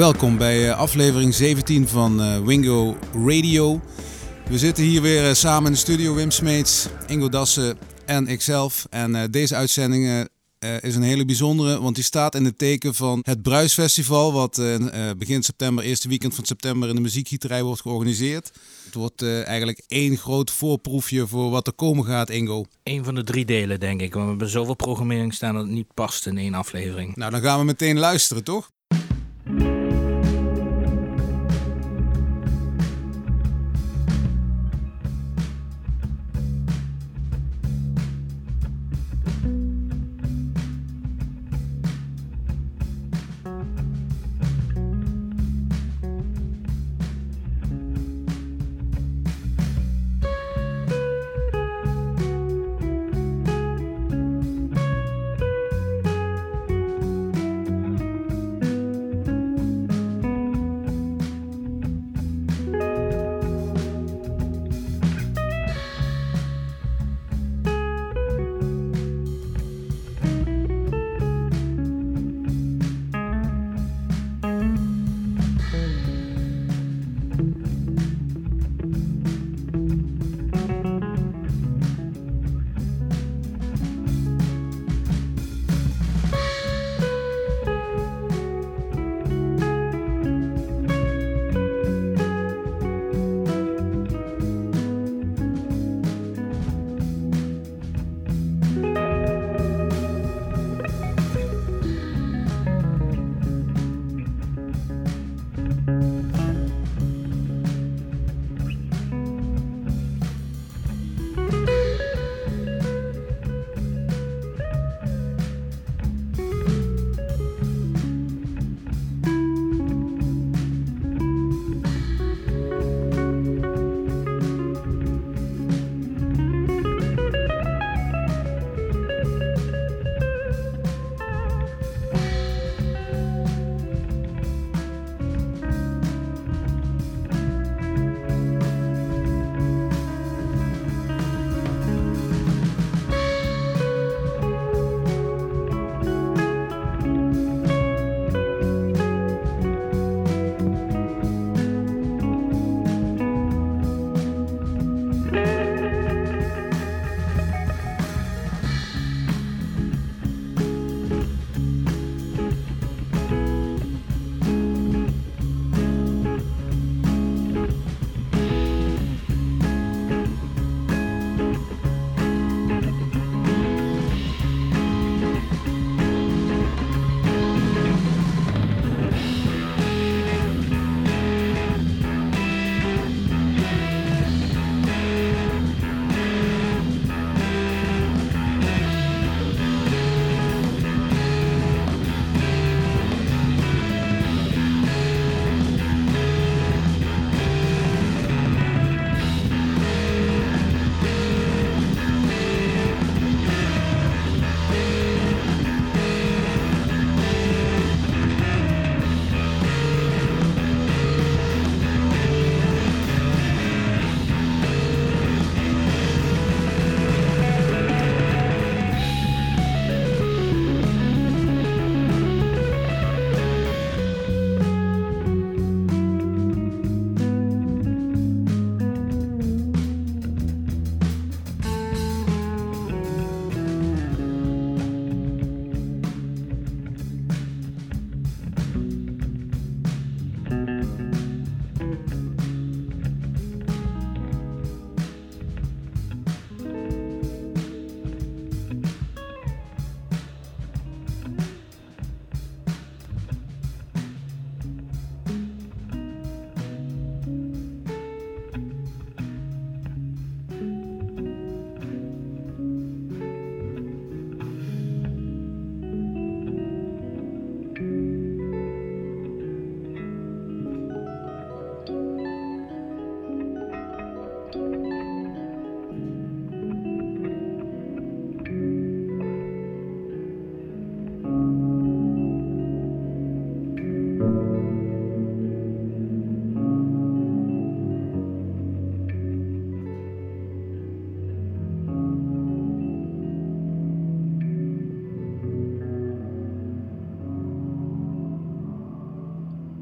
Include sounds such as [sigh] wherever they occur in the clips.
Welkom bij eh, aflevering 17 van uh, Wingo Radio. We zitten hier weer uh, samen in de studio, Wim Smeets, Ingo Dassen en ikzelf. En deze uitzending is een hele bijzondere, want die staat in het teken van het Bruisfestival, wat begin september, eerste weekend van september in de muziekgieterij wordt georganiseerd. Het wordt eigenlijk één groot voorproefje voor wat er komen gaat, Ingo. Eén van de drie delen, denk ik. Want we hebben zoveel programmering staan dat het niet past in één aflevering. Nou, dan gaan we meteen luisteren, toch?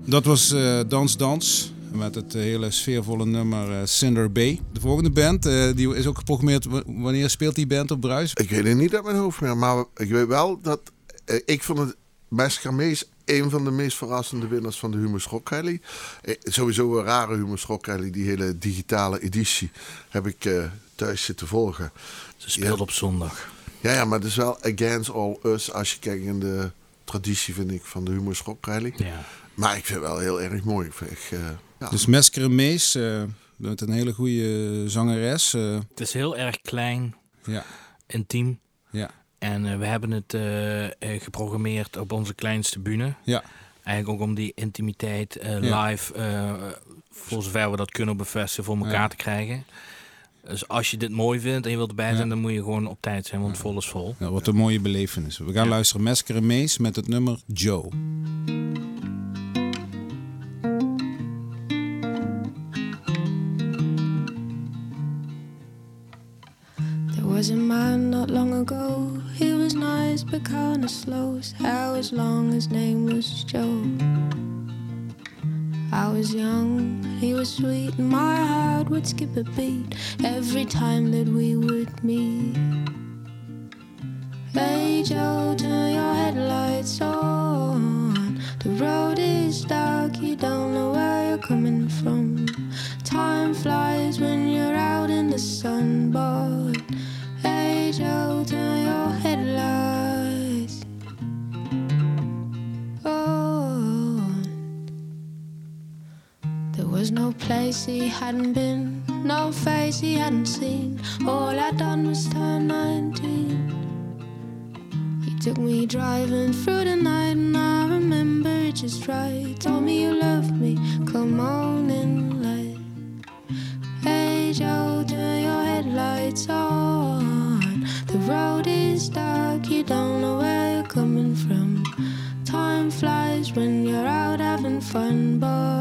Dat was uh, Dans Dans met het hele sfeervolle nummer uh, Cinder Bay. De volgende band, uh, die is ook geprogrammeerd. wanneer speelt die band op Bruis? Ik weet het niet uit mijn hoofd meer, maar ik weet wel dat... ik vond het Mescamees een van de meest verrassende winnaars van de Humus Rock Rally. sowieso een rare Humus Rock Rally, die hele digitale editie, heb ik thuis zitten volgen. Ze speelt op zondag. Ja, ja, maar het is wel against all us als je kijkt in de traditie, vind ik, van de Humor Schok Ja. Maar ik vind het wel heel erg mooi. Ik, uh, ja. Dus Mesker Mees, uh, met een hele goede zangeres. Uh. Het is heel erg klein, ja. intiem. Ja. En we hebben het geprogrammeerd op onze kleinste bühne. Ja. Eigenlijk ook om die intimiteit live, voor zover we dat kunnen festival, voor elkaar te krijgen. Dus als je dit mooi vindt en je wilt erbij zijn, dan moet je gewoon op tijd zijn, want vol is vol. Ja, wat een mooie belevenis. We gaan luisteren Mesker en Mees met het nummer Joe. Was a man not long ago. He was nice but kinda slow. How as long his name was Joe. I was young, he was sweet, and my heart would skip a beat every time that we would meet. Hey Joe, turn your headlights on. The road is dark, you don't know where you're coming from. Time flies when you're out in the sun, but Oh. place he hadn't been, no face he hadn't seen. All I'd done was turn 19. He took me driving through the night, and I remember it just right. Told me you loved me, come on in light. Hey Joe, turn your headlights on. Oh. The road is dark, you don't know where you're coming from. Time flies when you're out having fun, but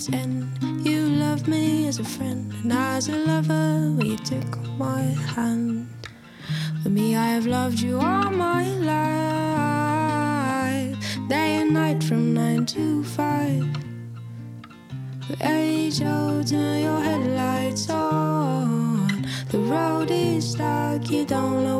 its end. You loved me as a friend, and as a lover, you took my hand. For me, I have loved you all my life, day and night from nine to five. But age old, turn your headlights on. The road is dark, you don't know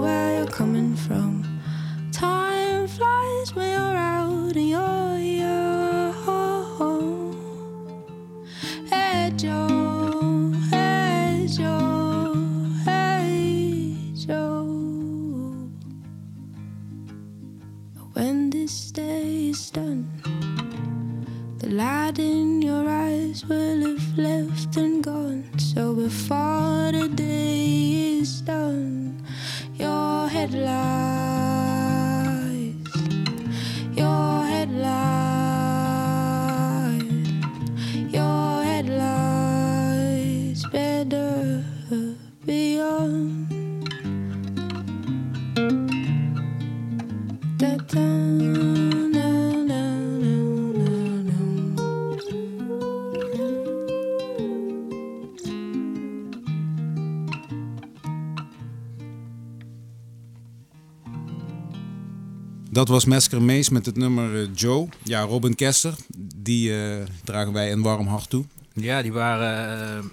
Dat was Mesker Mees met het nummer eh, Joe. Ja, Robin Kester, die eh, dragen wij een warm hart toe. Ja, die waren eh,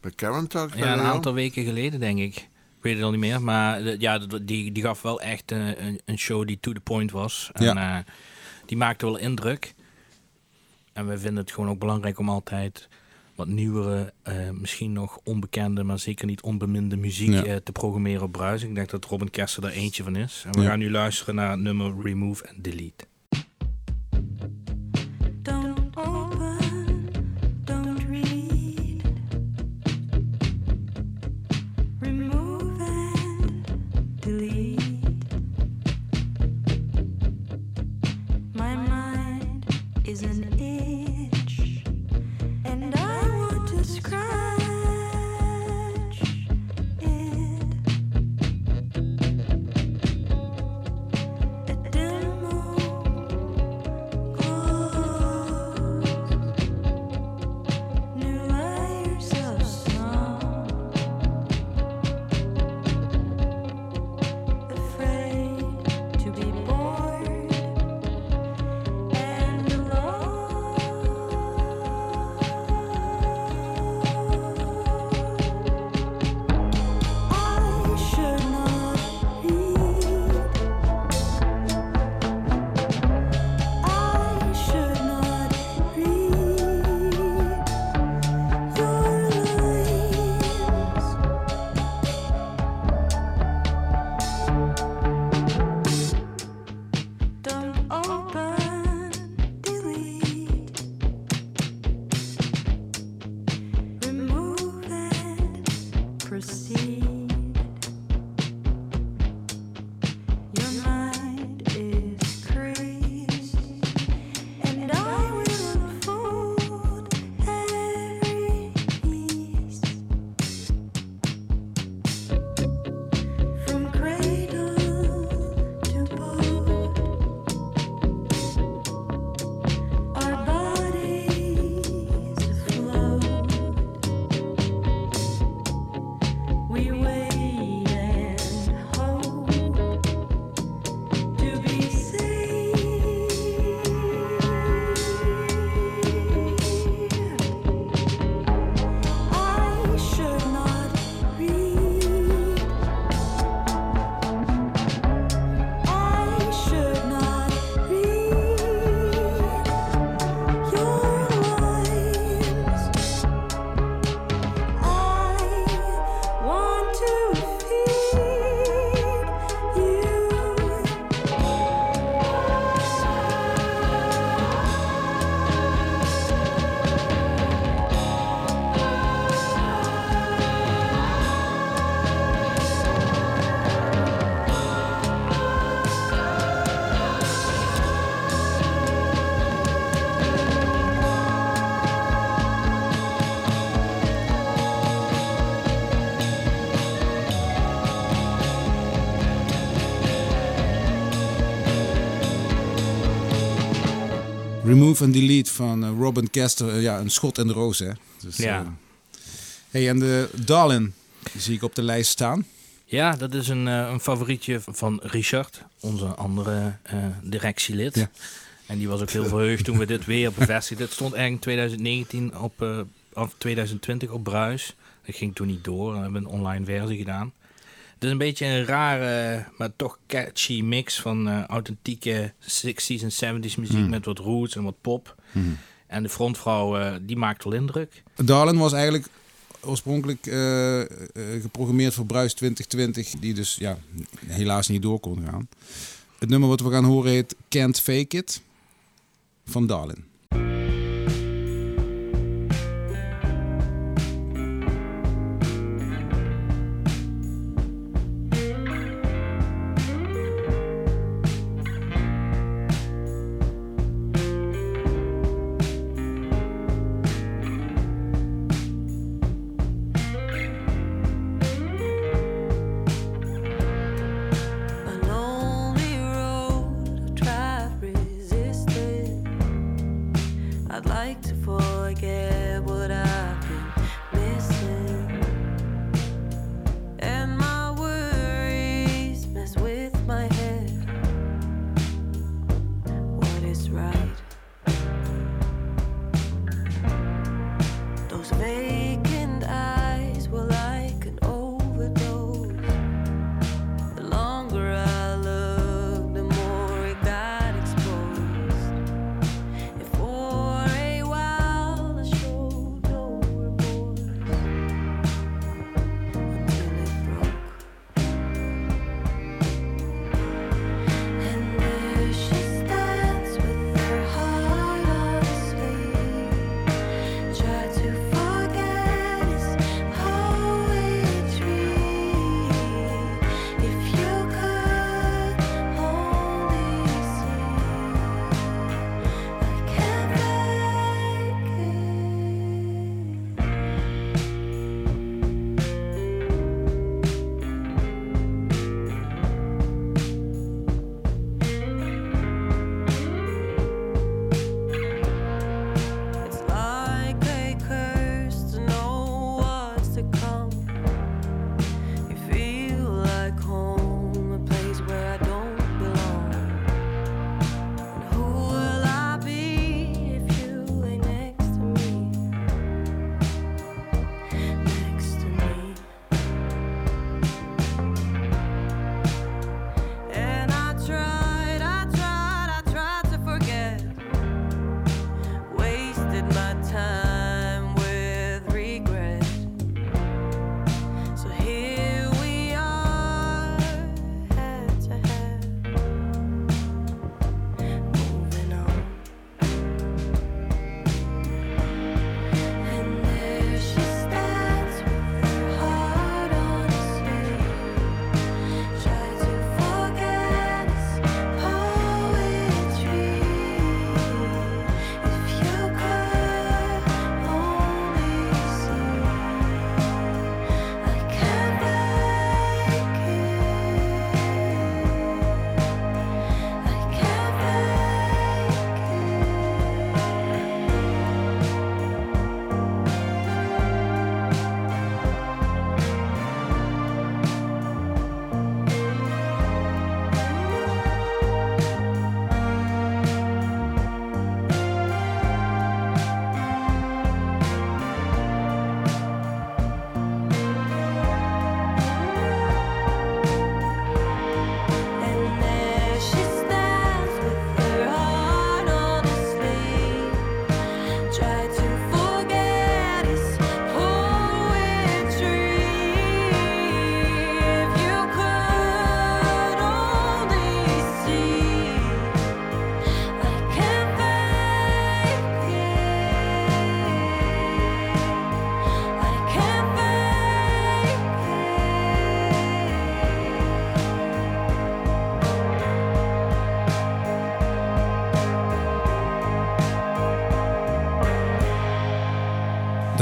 Bij Karen Talk. ja, een aantal weken geleden, denk ik. Ik weet het al niet meer. Maar ja, die, die gaf wel echt een, een show die to the point was. En Ja. eh, die maakte wel indruk. En we vinden het gewoon ook belangrijk om altijd wat nieuwere, eh, misschien nog onbekende, maar zeker niet onbeminde muziek Ja. eh, te programmeren op Bruis. Ik denk dat Robin Kester er eentje van is. En we Ja. gaan nu luisteren naar nummer Remove and Delete. And Delete van eh, Robin Kester. Eh, ja, een schot in de roos, hè? Dus, Ja. eh, hey, en de Darlin die zie ik op de lijst staan. Ja, dat is een, een favorietje van Richard, onze andere directielid. Ja. En die was ook heel verheugd toen we dit weer bevestigden. Het stond eigenlijk in 2019 op, of 2020 op Bruis. Dat ging toen niet door. We hebben een online versie gedaan. Het is een beetje een rare, maar toch catchy mix van eh, authentieke 60s en 70s muziek Hmm. met wat roots en wat pop. En de frontvrouw, eh, die maakt wel indruk. Darlin was eigenlijk oorspronkelijk eh, geprogrammeerd voor Bruis 2020, die dus ja, helaas niet door kon gaan. Het nummer wat we gaan horen heet Can't Fake It van Darlin.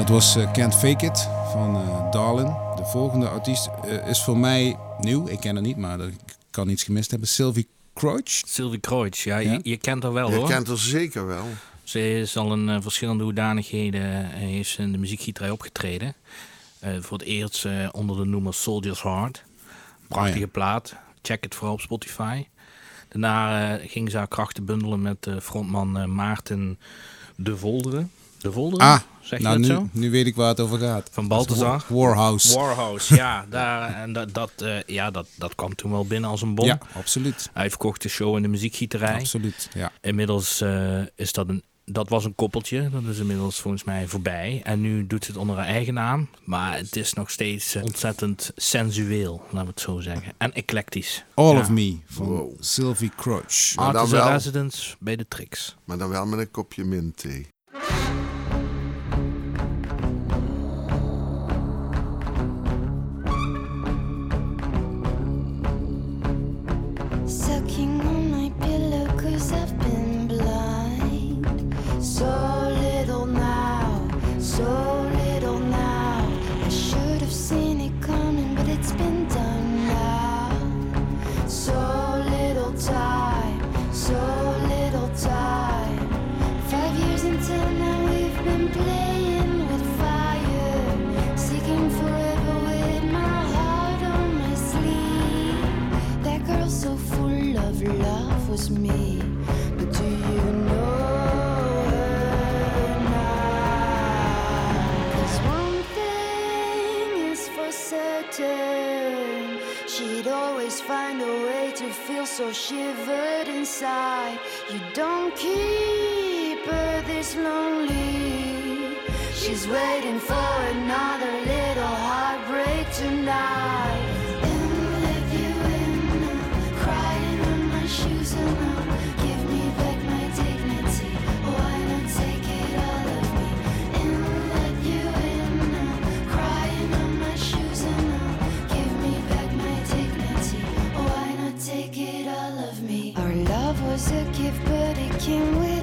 Dat was eh, Can't Fake It van eh Darlin. De volgende artiest eh, is voor mij nieuw. Ik ken haar niet, maar dat- ik kan iets gemist hebben. Sylvie Croce. Sylvie Kreutz, ja, Ja? Je, je kent haar wel Je hoor. kent er zeker wel. Ze is al in verschillende hoedanigheden heeft ze in de muziekgieterij opgetreden. Eh, voor het eerst eh, onder de noemer Soldier's Heart. Prachtige Oh ja. plaat. Check het vooral op Spotify. Daarna ging ze haar krachten bundelen met eh, frontman eh, Maarten de Volderen. De Volderen? Ah, zeg je nou dat nu, zo? nu weet ik waar het over gaat. Van Balthazar. Warhouse. Warhouse, ja. [laughs] Daar, en dat, dat, eh, ja dat, dat kwam toen wel binnen als een bom. Ja, absoluut. Hij verkocht de show in de muziekgieterij. Absoluut, ja. Inmiddels eh, is dat een. Dat was een koppeltje. Dat is inmiddels volgens mij voorbij. En nu doet ze het onder haar eigen naam. Maar het is nog steeds ontzettend sensueel, laten we het zo zeggen. En eclectisch. All Ja. of Me van Wow. Sylvie in wel- residence bij de Tricks. Maar dan wel met een kopje mint thee. Was me. But do you know her now? 'Cause one thing is for certain. She'd always find a way to feel so shivered inside. You don't keep her this lonely. She's waiting for another little heartbreak tonight. Take it all of me? And let you in on crying on my shoes and all give me back my dignity, why not take it all of me? Our love was a gift, but it came with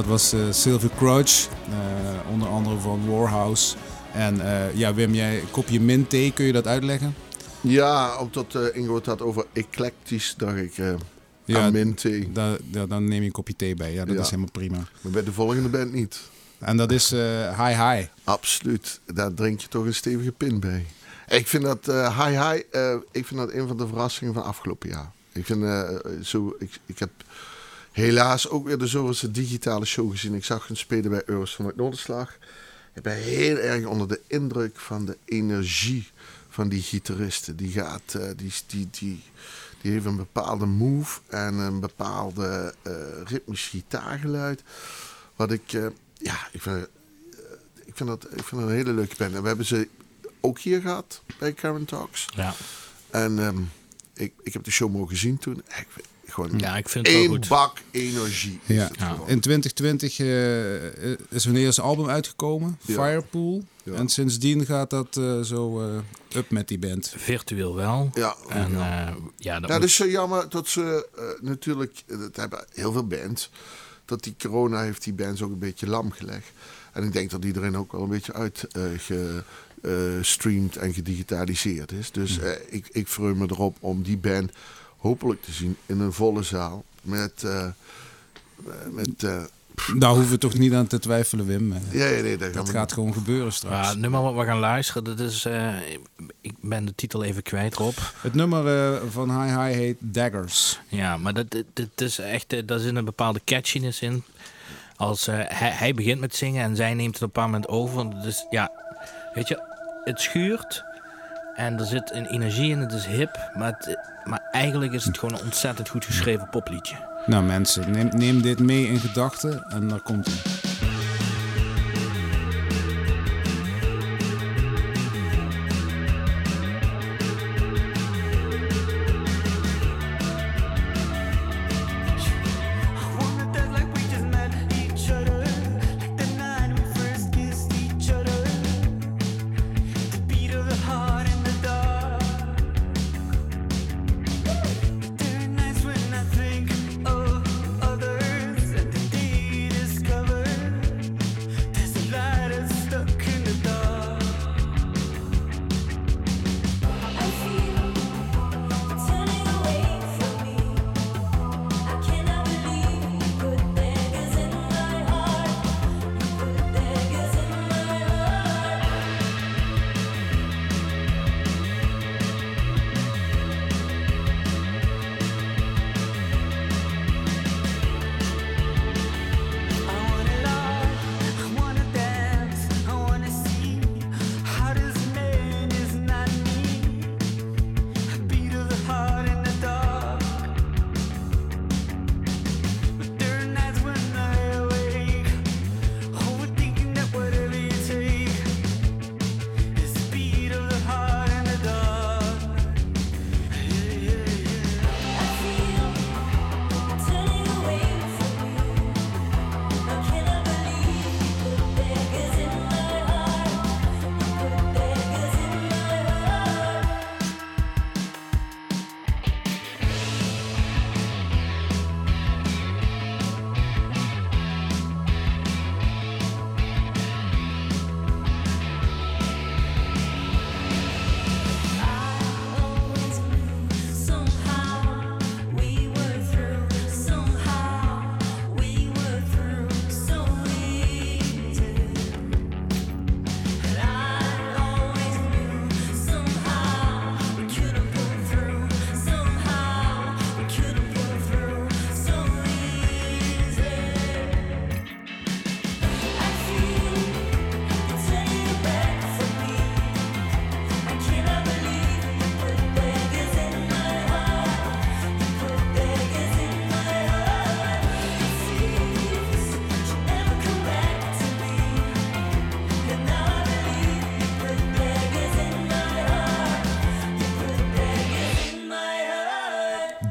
Dat was eh Sylvie Crouch, eh, onder andere van Warhouse. En eh, ja, Wim, jij kopje mint thee, kun je dat uitleggen? Ja, omdat eh Ingo het had over eclectisch, dacht ik Ja, mint thee. Da, da- dan neem je een kopje thee bij. Ja, dat Ja. is helemaal prima. Maar bij de volgende band niet. En dat is eh Hi Hi. Absoluut. Daar drink je toch een stevige pin bij. Ik vind dat eh Hi Hi, eh, ik vind dat een van de verrassingen van afgelopen jaar. Ik vind zo, ik, ik heb helaas ook weer de zoveelste digitale show gezien. Ik zag hun spelen bij Euros van het Noorderslag. Ik ben heel erg onder de indruk van de energie van die gitaristen. Die gaat, eh, die, die, die, die heeft een bepaalde move en een bepaalde eh, ritmisch gitaargeluid. Wat ik, eh, ja, ik vind, ik, vind dat, ik vind dat een hele leuke band. En we hebben ze ook hier gehad bij Karen Talks. Ja. En ehm, ik, ik heb de show mogen zien toen. Ik, gewoon ja, ik vind het wel één goed. bak energie. Ja. gewoon. In 2020 eh, is hun eerste album uitgekomen, Ja. Firepool. Ja. En sindsdien gaat dat eh, zo eh, up met die band. Virtueel wel. Ja, En ja. eh, ja, dat Ja, moet- is zo jammer dat ze natuurlijk, dat hebben heel veel bands, dat die corona heeft die bands ook een beetje lam gelegd. En ik denk dat iedereen ook wel een beetje uitgestreamd en gedigitaliseerd is. Dus eh, ik, ik me erop om die band hopelijk te zien in een volle zaal. Met, eh, met eh, Daar hoeven we toch niet aan te twijfelen, Wim. Eh, ja, ja, nee, dat, Dat gaat gewoon gebeuren straks. Ja, het nummer wat we gaan luisteren, dat is... eh, ik ben de titel even kwijt, Rob. Het nummer eh, van Hi Hi heet Daggers. Ja, maar dat, dit, dit is echt... eh, Daar zit een bepaalde catchiness in. Als eh, hij, hij begint met zingen en zij neemt het op een bepaald moment over. Dus ja, weet je, het schuurt. En er zit een energie in, het is hip. Maar, maar eigenlijk is het gewoon een ontzettend goed geschreven popliedje. Nou mensen, neem, neem dit mee in gedachten en daar komt hij.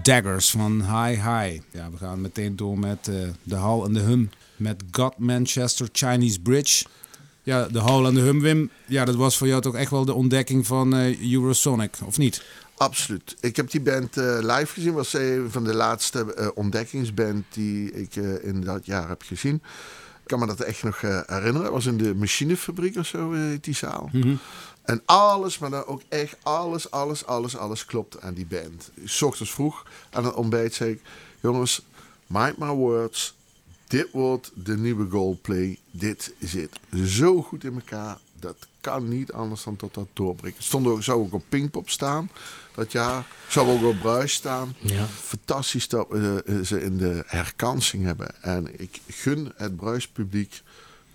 Daggers van Hi Hi. Ja, we gaan meteen door met eh, de Hal en de Hum. Met God Manchester Chinese Bridge. Ja, de Hal en de Hum, Wim. Ja, dat was voor jou toch echt wel de ontdekking van eh, Eurosonic, of niet? Absoluut. Ik heb die band eh, live gezien. Was een van de laatste ontdekkingsband die ik in dat jaar heb gezien. Ik kan me dat echt nog herinneren. Het was in de machinefabriek of zo, die zaal. En alles, maar dan ook echt alles, alles, alles, alles klopt aan die band. S ochtends vroeg aan het ontbijt zei ik... Jongens, mind my words. Dit wordt de nieuwe Goldplay. Dit zit zo goed in elkaar. Dat kan niet anders dan tot dat doorbreken. Stond ook, zou ook op Pinkpop staan dat jaar. Zou ook op Bruis staan. Ja. Fantastisch dat we eh, ze in de herkansing hebben. En ik gun het Bruispubliek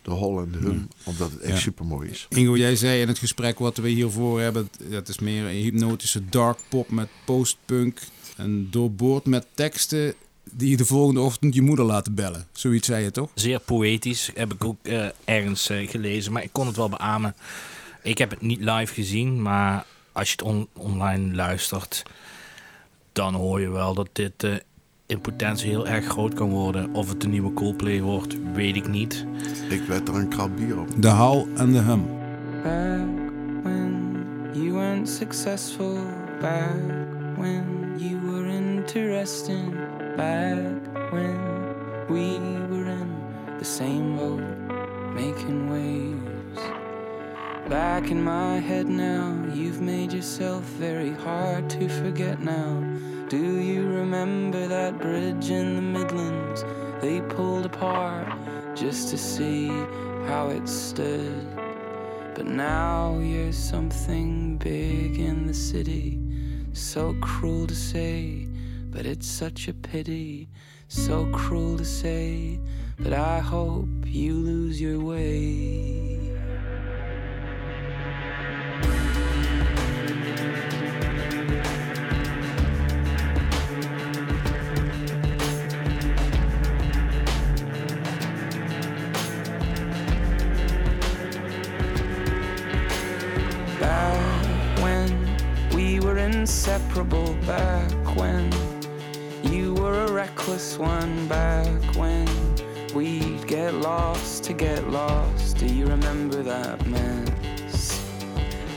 de hol en de hum, omdat het echt Ja. super mooi is. Ingo, jij zei in het gesprek wat we hiervoor hebben, dat is meer een hypnotische dark pop met postpunk en doorboord met teksten die je de volgende ochtend je moeder laten bellen. Zoiets zei je toch? Zeer poëtisch, heb ik ook eh, ergens eh, gelezen, maar ik kon het wel beamen. Ik heb het niet live gezien, maar als je het on- online luistert, dan hoor je wel dat dit eh, in potentie heel erg groot kan worden. Of het een nieuwe Coldplay wordt, weet ik niet. Ik werd er een krab bier op. De hal en de hum. Back when you weren't successful, back when you were interesting, back when we were in the same boat, making waves. Back in my head now, you've made yourself very hard to forget now. Do you remember that bridge in the Midlands they pulled apart just to see how it stood? But now you're something big in the city. So cruel to say, but it's such a pity. So cruel to say, but I hope you lose your way. Get lost. Do you remember that mess?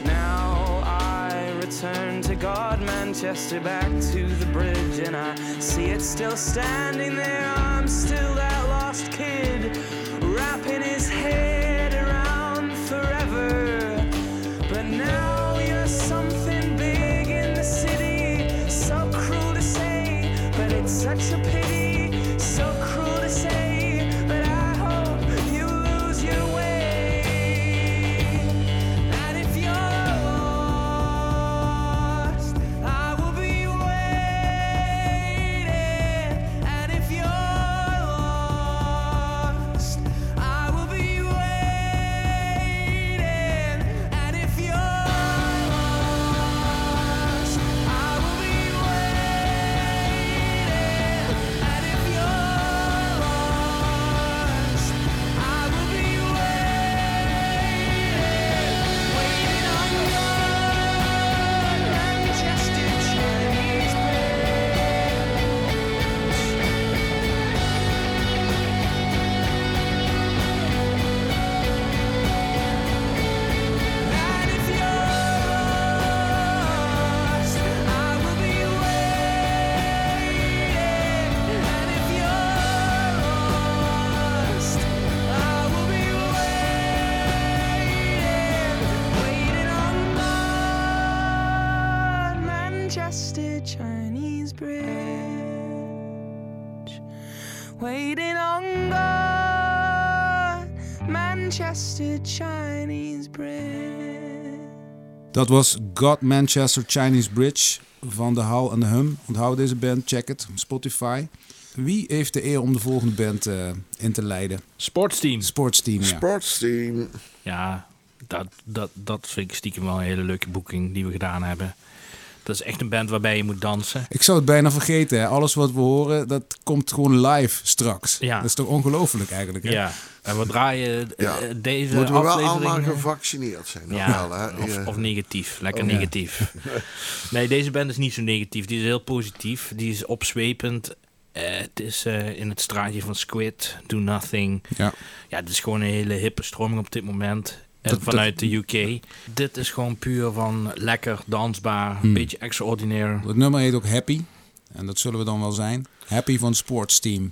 Now I return to God, Manchester, back to the bridge, and I see it still standing there. I'm still that lost kid, wrapping his head around forever. But now you're something big in the city. So cruel to say, but it's such a pity. Dat was God Manchester Chinese Bridge van de hal en de hum. Onthoud deze band, check het, Spotify. Wie heeft de eer om de volgende band eh, in te leiden? Sportsteam. Sportsteam, ja. Sportsteam. Ja, dat, dat, dat vind ik stiekem wel een hele leuke boeking die we gedaan hebben. Dat is echt een band waarbij je moet dansen. Ik zou het bijna vergeten. Hè. Alles wat we horen, dat komt gewoon live straks. Ja. Dat is toch ongelooflijk eigenlijk? Hè? Ja, en we draaien eh, Ja. deze Moeten we wel allemaal eh, gevaccineerd zijn. Ja, wel, hè? of, Ja. of negatief. Lekker Oh, ja. negatief. [laughs] nee, deze band is niet zo negatief. Die is heel positief. Die is opzwepend. Eh, het is eh, in het straatje van Squid, Do Nothing. Ja. Ja, het is gewoon een hele hippe stroming op dit moment. Dat- vanuit de UK. Dit is gewoon puur van lekker, dansbaar, een Hmm. beetje extraordinair. Het nummer heet ook Happy. En dat zullen we dan wel zijn. Happy van Sportsteam.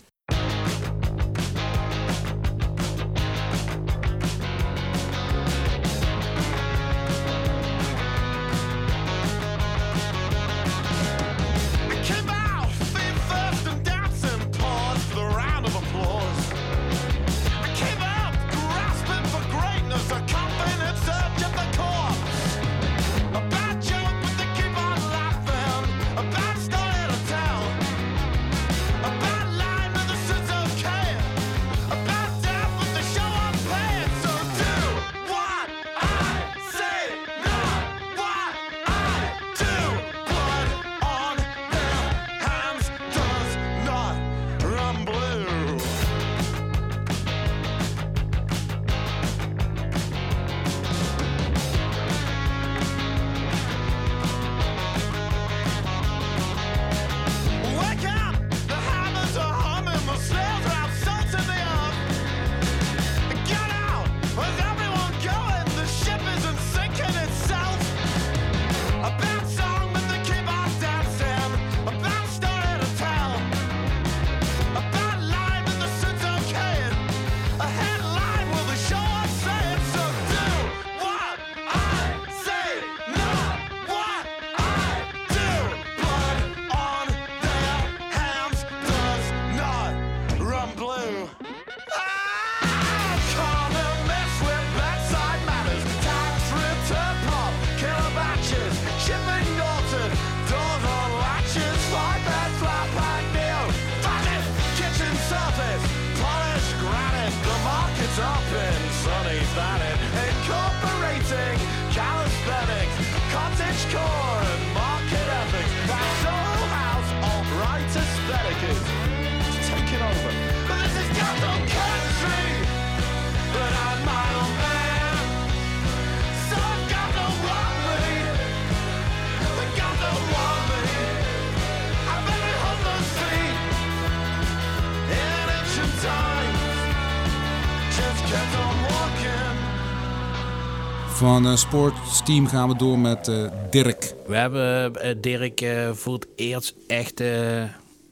Van eh sportsteam gaan we door met eh, Dirk. We hebben eh, Dirk voor het eerst echt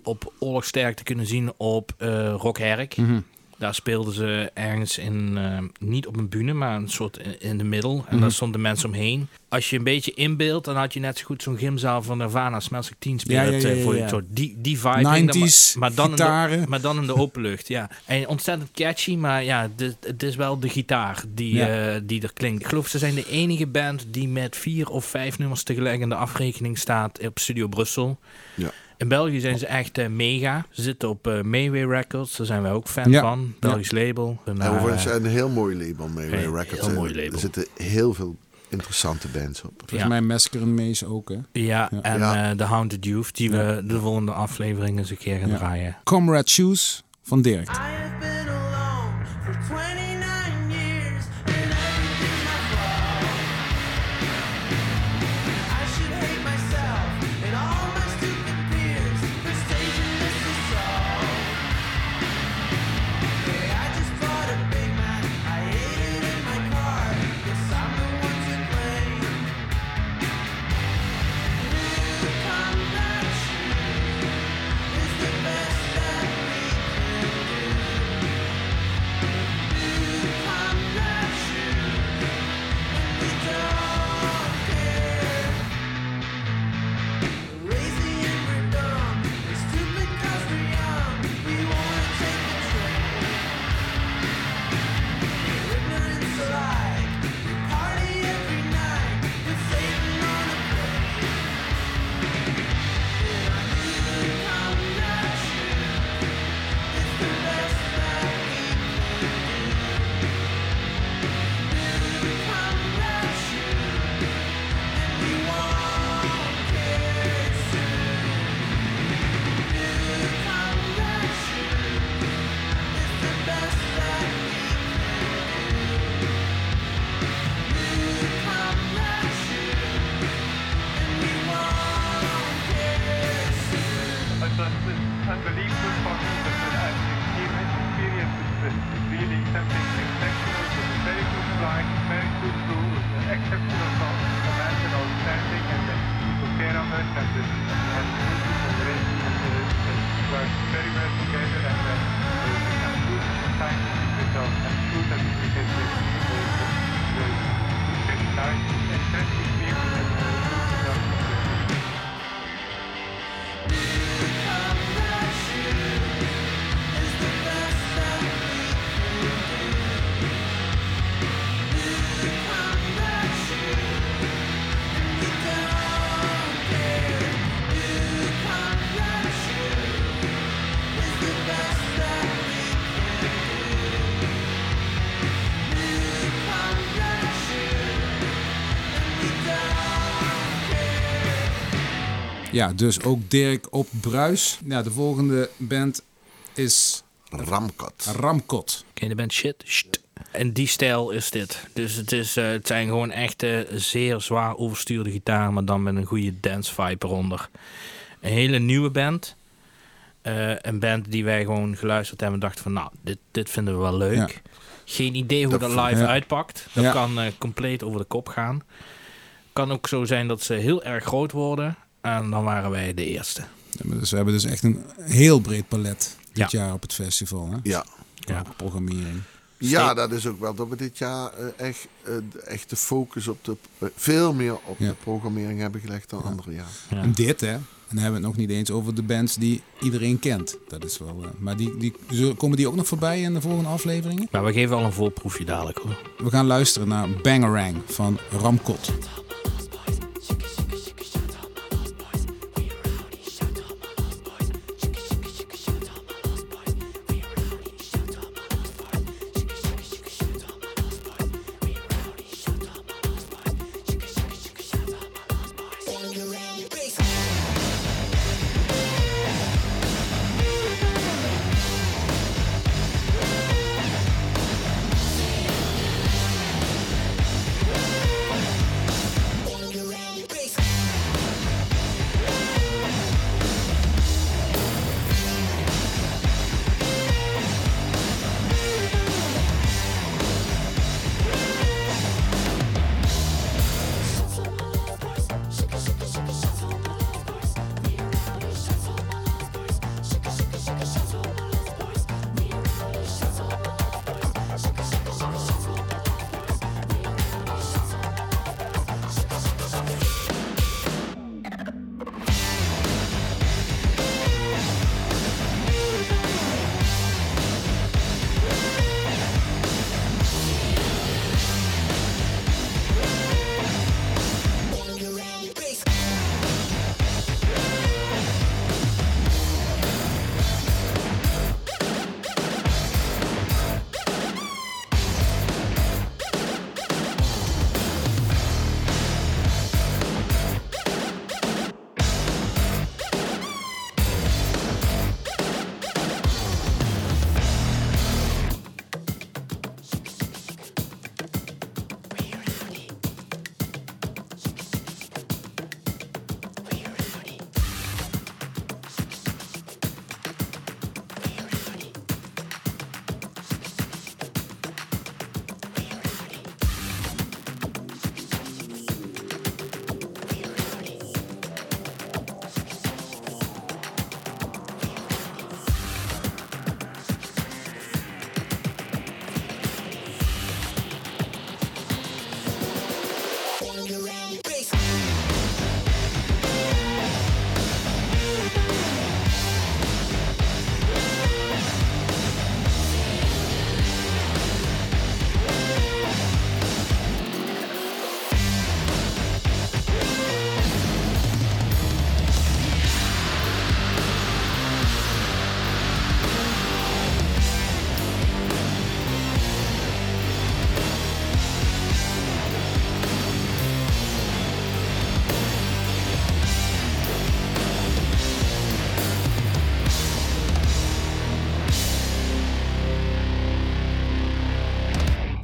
op oorlogsterkte kunnen zien op eh Rockherk. Daar speelden ze ergens in, eh, niet op een bühne, maar een soort in, in de middel. En daar stonden mensen omheen. Als je een beetje inbeeldt, dan had je net zo goed zo'n gymzaal van Nirvana, Smells 10 speelt. Ja, ja, ja, eh, voor je soort die, die vibe. 90s maar, dan in gitaren. de, maar dan in de open lucht, ja. En ontzettend catchy, maar ja, dit- het is wel de gitaar die, Ja. eh, die er klinkt. Ik geloof ze zijn de enige band die met vier of vijf nummers tegelijk in de afrekening staat op Studio Brussel. Ja. In België zijn ze echt eh, mega. Ze zitten op eh Mayway Records, daar zijn wij ook fan Ja. van. Belgisch label. En, En eh, overigens een heel mooi label Ray Records. heel mooi Er label. zitten heel veel interessante bands op. Volgens Ja. mij Massacre and Maze ook, hè? ja, Ja. en Ja. eh The Haunted Youth, die we de volgende aflevering eens een keer gaan Ja. draaien. Comrade Shoes van Dirk. Ja, dus ook Dirk op Bruis. Ja, de volgende band is Ramkot. Ramkot. Ken je de band Shit? Shit. En die stijl is dit. Dus het, is, eh, het zijn gewoon echte zeer zwaar overstuurde gitaar, maar dan met een goede dance vibe eronder. Een hele nieuwe band. Eh, een band die wij gewoon geluisterd hebben en dachten van, nou, dit, dit vinden we wel leuk. Ja. Geen idee hoe Dat dat live ja. uitpakt. Dat Ja. kan eh, compleet over de kop gaan. Kan ook zo zijn dat ze heel erg groot worden. En dan waren wij de eerste. Ja, maar dus we hebben dus echt een heel breed palet dit Ja. jaar op het festival. Hè? Ja. Qua Ja. programmering. Ja, dat is ook wel dat we dit jaar eh, echt, eh, echt de focus op de, eh, veel meer op Ja. de programmering hebben gelegd dan andere jaren. Ja. En dit, hè? dan hebben we het nog niet eens over de bands die iedereen kent. Dat is wel, maar die, die, komen die ook nog voorbij in de volgende afleveringen? Maar we geven al een voorproefje dadelijk hoor. We gaan luisteren naar Bangerang van Ramkot.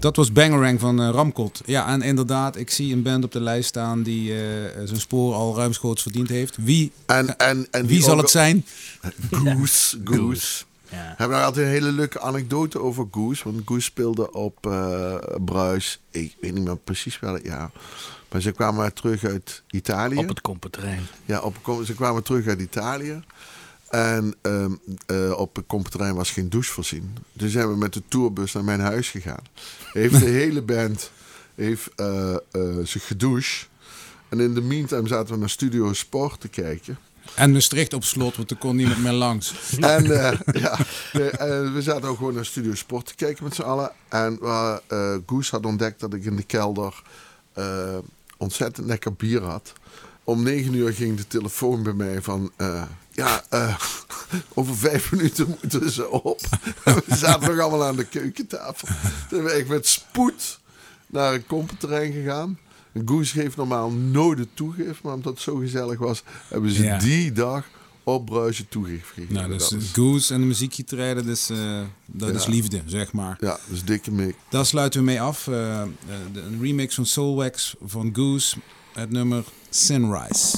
Dat was Bangerang van eh, Ramkot. Ja, en inderdaad, ik zie een band op de lijst staan die eh, zijn spoor al ruimschoots verdiend heeft. Wie, En, en, en wie zal het zijn? [laughs] Goose. Goose. Ja. Hebben we altijd een hele leuke anekdote over Goose. Want Goose speelde op eh Bruis. Ik weet niet meer precies welk jaar. Maar ze kwamen terug uit Italië. Op het kompenterrein. Ja, op, ze kwamen terug uit Italië. En ehm, eh, op het kompterrein was geen douche voorzien. Dus zijn we met de tourbus naar mijn huis gegaan. Heeft de [laughs] hele band heeft, eh, eh, zich gedoucht. En in de meantime zaten we naar Studio Sport te kijken. En Maastricht op slot, want er kon niemand meer langs. [laughs] En eh, ja, eh, we zaten ook gewoon naar Studio Sport te kijken met z'n allen. En eh Goes had ontdekt dat ik in de kelder eh, ontzettend lekker bier had. Om negen uur ging de telefoon bij mij van... eh, ja, eh, [laughs] over vijf minuten moeten ze op. [laughs] We zaten nog allemaal aan de keukentafel. Toen ben ik met spoed naar een kompenterrein gegaan. Goes geeft normaal nooit toegift, maar omdat het zo gezellig was... hebben ze Ja. die dag op Bruisje toegift gegeven. Nou, dus Dat is- Goose en de muziekje treden, dus, eh, dat Ja. is liefde, zeg maar. Ja, dus dikke mik. Daar sluiten we mee af. eh, eh, de, een remix van Soulwax van Goose. Het nummer Sunrise.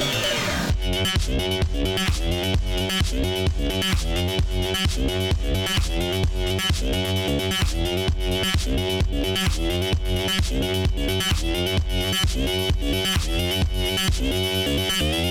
Thank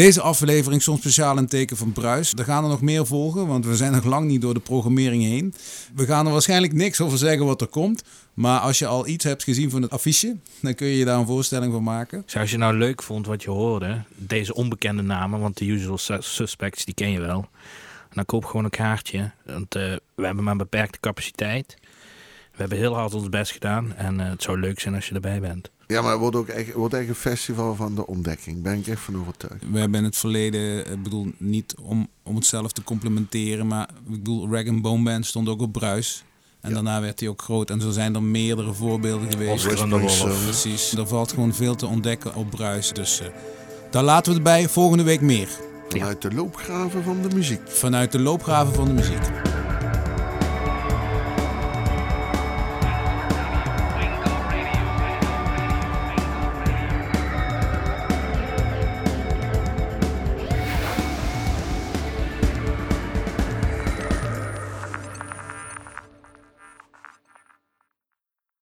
Deze aflevering stond speciaal in teken van Bruis. Er gaan er nog meer volgen, want we zijn nog lang niet door de programmering heen. We gaan er waarschijnlijk niks over zeggen wat er komt. Maar als je al iets hebt gezien van het affiche, dan kun je daar een voorstelling van maken. Dus als je nou leuk vond wat je hoorde, deze onbekende namen, want de usual sus- suspects, die ken je wel. Dan koop gewoon een kaartje, want eh, we hebben maar een beperkte capaciteit. We hebben heel hard ons best gedaan en eh, het zou leuk zijn als je erbij bent. Ja, maar het wordt ook echt, wordt echt een festival van de ontdekking. Ben ik echt van overtuigd. We hebben in het verleden, ik bedoel niet om, om het zelf te complementeren, maar ik bedoel, Rag Bone Band stond ook op Bruis. En daarna werd hij ook groot. En zo zijn er meerdere voorbeelden geweest. Oscar en de Wolf. Precies. Er valt gewoon veel te ontdekken op Bruis. Dus eh, daar laten we het bij. Volgende week meer. Vanuit de loopgraven van de muziek. Vanuit de loopgraven van de muziek.